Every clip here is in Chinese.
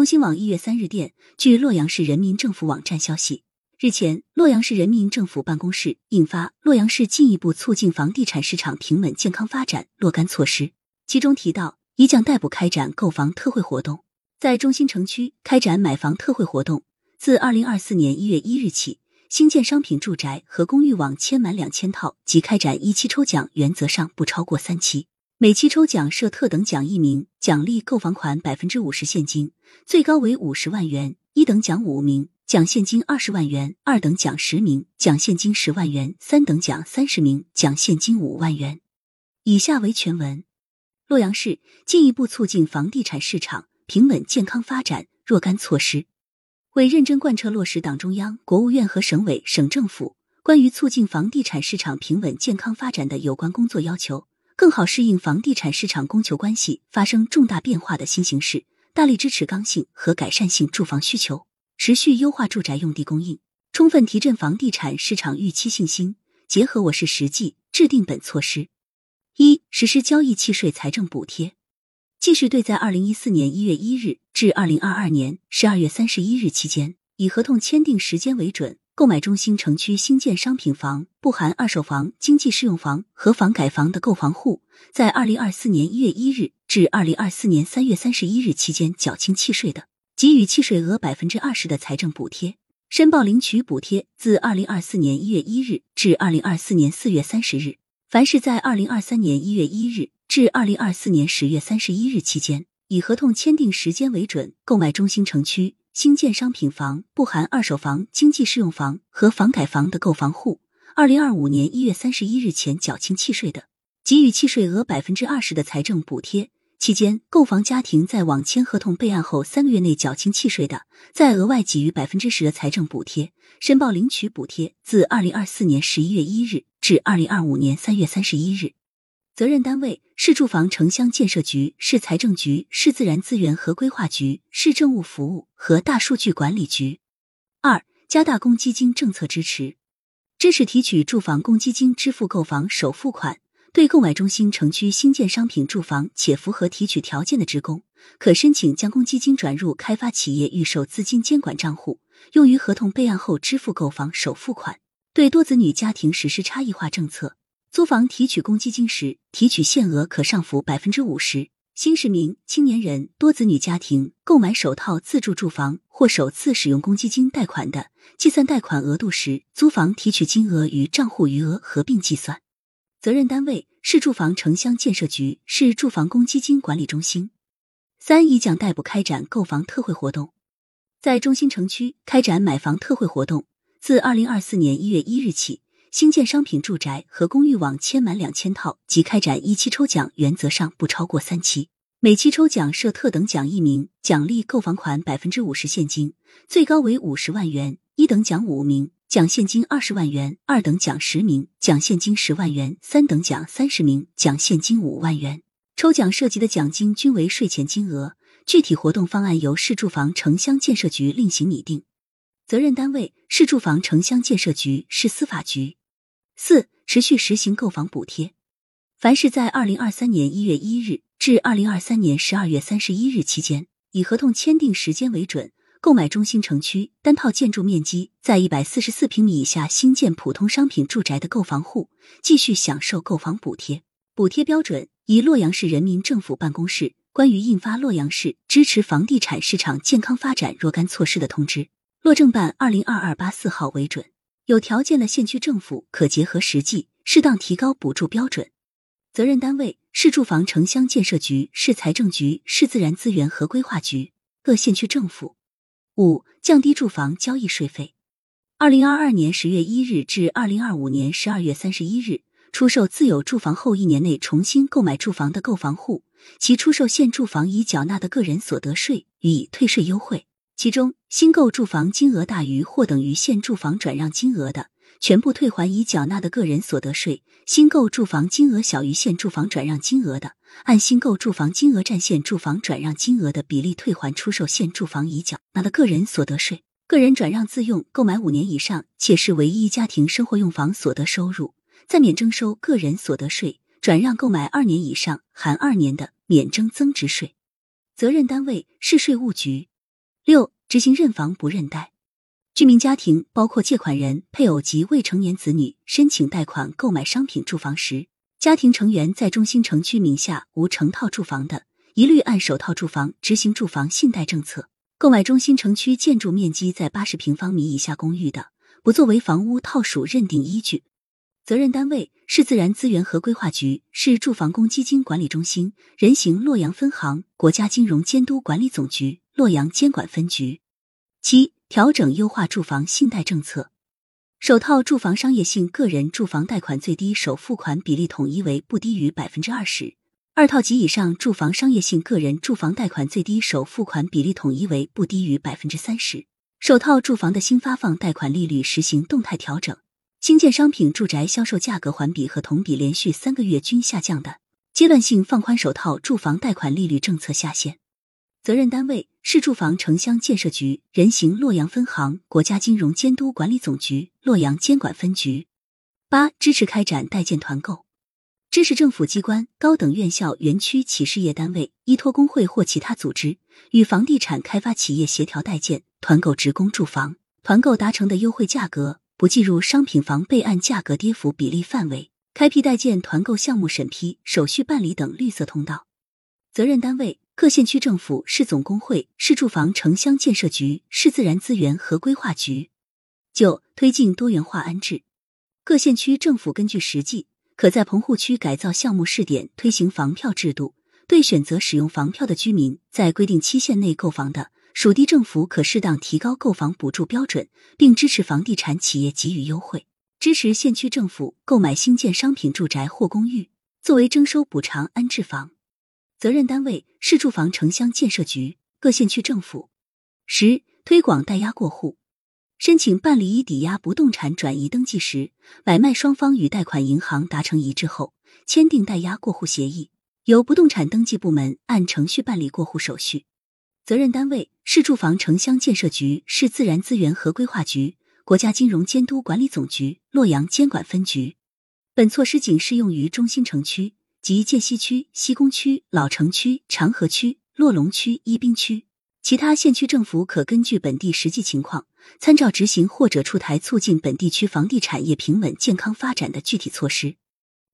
中新网一月三日电，据洛阳市人民政府网站消息，日前，洛阳市人民政府办公室印发《洛阳市进一步促进房地产市场平稳健康发展若干措施》，其中提到，已将逮捕开展购房特惠活动，在中心城区开展买房特惠活动。自二零二四年一月一日起，新建商品住宅和公寓网签满两千套即开展一期抽奖，原则上不超过三期。每期抽奖设特等奖一名，奖励购房款百分之五十现金，最高为五十万元；一等奖五名，奖现金二十万元；二等奖十名，奖现金十万元；三等奖三十名，奖现金五万元。以下为全文：洛阳市进一步促进房地产市场平稳健康发展若干措施，为认真贯彻落实党中央、国务院和省委省政府关于促进房地产市场平稳健康发展的有关工作要求。更好适应房地产市场供求关系发生重大变化的新形势，大力支持刚性和改善性住房需求，持续优化住宅用地供应，充分提振房地产市场预期信心。结合我市实际，制定本措施：一、实施交易契税财政补贴，继续对在二零一四年一月一日至二零二二年十二月三十一日期间，以合同签订时间为准。购买中心城区新建商品房（不含二手房、经济适用房和房改房）的购房户，在二零二四年一月一日至二零二四年三月三十一日期间缴清契税的，给予契税额百分之二十的财政补贴。申报领取补贴自二零二四年一月一日至二零二四年四月三十日。凡是在二零二三年一月一日至二零二四年十月三十一日期间，以合同签订时间为准购买中心城区。新建商品房（不含二手房、经济适用房和房改房）的购房户，二零二五年一月三十一日前缴清契税的，给予契税额百分之二十的财政补贴。期间，购房家庭在网签合同备案后三个月内缴清契税的，再额外给予百分之十的财政补贴。申报领取补贴自二零二四年十一月一日至二零二五年三月三十一日。责任单位：市住房城乡建设局、市财政局、市自然资源和规划局、市政务服务和大数据管理局。二、加大公积金政策支持，支持提取住房公积金支付购房首付款。对购买中心城区新建商品住房且符合提取条件的职工，可申请将公积金转入开发企业预售资金监管账户，用于合同备案后支付购房首付款。对多子女家庭实施差异化政策。租房提取公积金时，提取限额可上浮百分之五十。新市民、青年人、多子女家庭购买首套自住住房或首次使用公积金贷款的，计算贷款额度时，租房提取金额与账户余额合并计算。责任单位：市住房城乡建设局、市住房公积金管理中心。三、已将逮捕开展购房特惠活动，在中心城区开展买房特惠活动，自二零二四年一月一日起。新建商品住宅和公寓网签满两千套即开展一期抽奖，原则上不超过三期。每期抽奖设特等奖一名，奖励购房款百分之五十现金，最高为五十万元；一等奖五名，奖现金二十万元；二等奖十名，奖现金十万元；三等奖三十名，奖现金五万元。抽奖涉及的奖金均为税前金额，具体活动方案由市住房城乡建设局另行拟定。责任单位：市住房城乡建设局、市司法局。四、持续实行购房补贴。凡是在二零二三年一月一日至二零二三年十二月三十一日期间，以合同签订时间为准购买中心城区单套建筑面积在一百四十四平米以下新建普通商品住宅的购房户，继续享受购房补贴。补贴标准以洛阳市人民政府办公室关于印发《洛阳市支持房地产市场健康发展若干措施的通知（洛政办二零二二八四号）为准。有条件的县区政府可结合实际，适当提高补助标准。责任单位：市住房城乡建设局、市财政局、市自然资源和规划局、各县区政府。五、降低住房交易税费。二零二二年十月一日至二零二五年十二月三十一日，出售自有住房后一年内重新购买住房的购房户，其出售现住房已缴纳的个人所得税予以退税优惠。其中，新购住房金额大于或等于现住房转让金额的，全部退还已缴纳的个人所得税；新购住房金额小于现住房转让金额的，按新购住房金额占现住房转让金额的比例退还出售现住房已缴纳的个人所得税。个人转让自用购买五年以上且是唯一家庭生活用房所得收入，暂免征收个人所得税；转让购买二年以上含二年的，免征增值税。责任单位：市税务局。六、执行认房不认贷。居民家庭包括借款人、配偶及未成年子女申请贷款购买商品住房时，家庭成员在中心城区名下无成套住房的，一律按首套住房执行住房信贷政策。购买中心城区建筑面积在八十平方米以下公寓的，不作为房屋套属认定依据。责任单位市自然资源和规划局、市住房公积金管理中心、人行洛阳分行、国家金融监督管理总局洛阳监管分局。七、调整优化住房信贷政策，首套住房商业性个人住房贷款最低首付款比例统一为不低于百分之二十。二套及以上住房商业性个人住房贷款最低首付款比例统一为不低于百分之三十。首套住房的新发放贷款利率实行动态调整。新建商品住宅销售价格环比和同比连续三个月均下降的，阶段性放宽首套住房贷款利率政策下限。责任单位市住房城乡建设局人行洛阳分行、国家金融监督管理总局洛阳监管分局。八、支持开展代建团购。支持政府机关、高等院校、园区企事业单位依托工会或其他组织，与房地产开发企业协调代建、团购职工住房。团购达成的优惠价格不计入商品房备案价格跌幅比例范围。开辟代建团购项目审批、手续办理等绿色通道。责任单位各县区政府、市总工会、市住房城乡建设局、市自然资源和规划局。九、推进多元化安置。各县区政府根据实际。可在棚户区改造项目试点推行房票制度，对选择使用房票的居民，在规定期限内购房的，属地政府可适当提高购房补助标准，并支持房地产企业给予优惠，支持县区政府购买新建商品住宅或公寓，作为征收补偿安置房。责任单位市住房城乡建设局各县区政府。十、推广代押过户。申请办理以抵押不动产转移登记时，买卖双方与贷款银行达成一致后，签订代押过户协议，由不动产登记部门按程序办理过户手续。责任单位市住房城乡建设局、市自然资源和规划局、国家金融监督管理总局洛阳监管分局。本措施仅适用于中心城区及涧西区、西工区、老城区、长河区、洛龙区、宜宾区。其他县区政府可根据本地实际情况，参照执行或者出台促进本地区房地产业平稳健康发展的具体措施。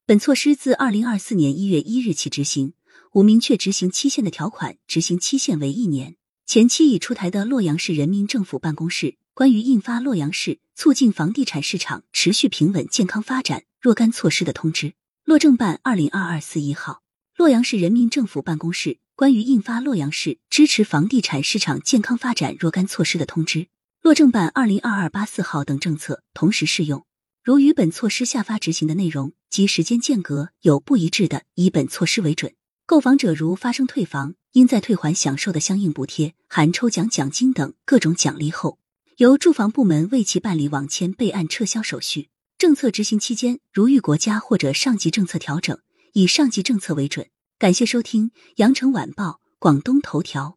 本措施自二零二四年一月一日起执行，无明确执行期限的条款，执行期限为一年。前期已出台的洛阳市人民政府办公室关于印发洛阳市促进房地产市场持续平稳健康发展若干措施的通知（洛政办二零二二四一号），洛阳市人民政府办公室。关于印发洛阳市支持房地产市场健康发展若干措施的通知（洛政办二零二二八四号）等政策同时适用。如与本措施下发执行的内容及时间间隔有不一致的，以本措施为准。购房者如发生退房，应在退还享受的相应补贴（含抽奖奖金等各种奖励后），由住房部门为其办理网签备案撤销手续。政策执行期间，如遇国家或者上级政策调整，以上级政策为准。感谢收听《羊城晚报·广东头条》。